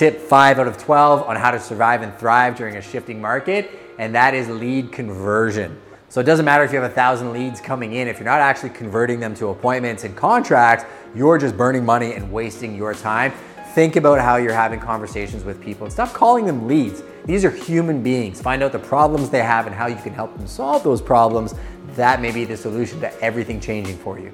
tip five out of 12 on how to survive and thrive during a shifting market, and that is lead conversion. So it doesn't matter if you have a thousand leads coming in, if you're not actually converting them to appointments and contracts, you're just burning money and wasting your time. Think about how you're having conversations with people and stop calling them leads. These are human beings. Find out the problems they have and how you can help them solve those problems. That may be the solution to everything changing for you.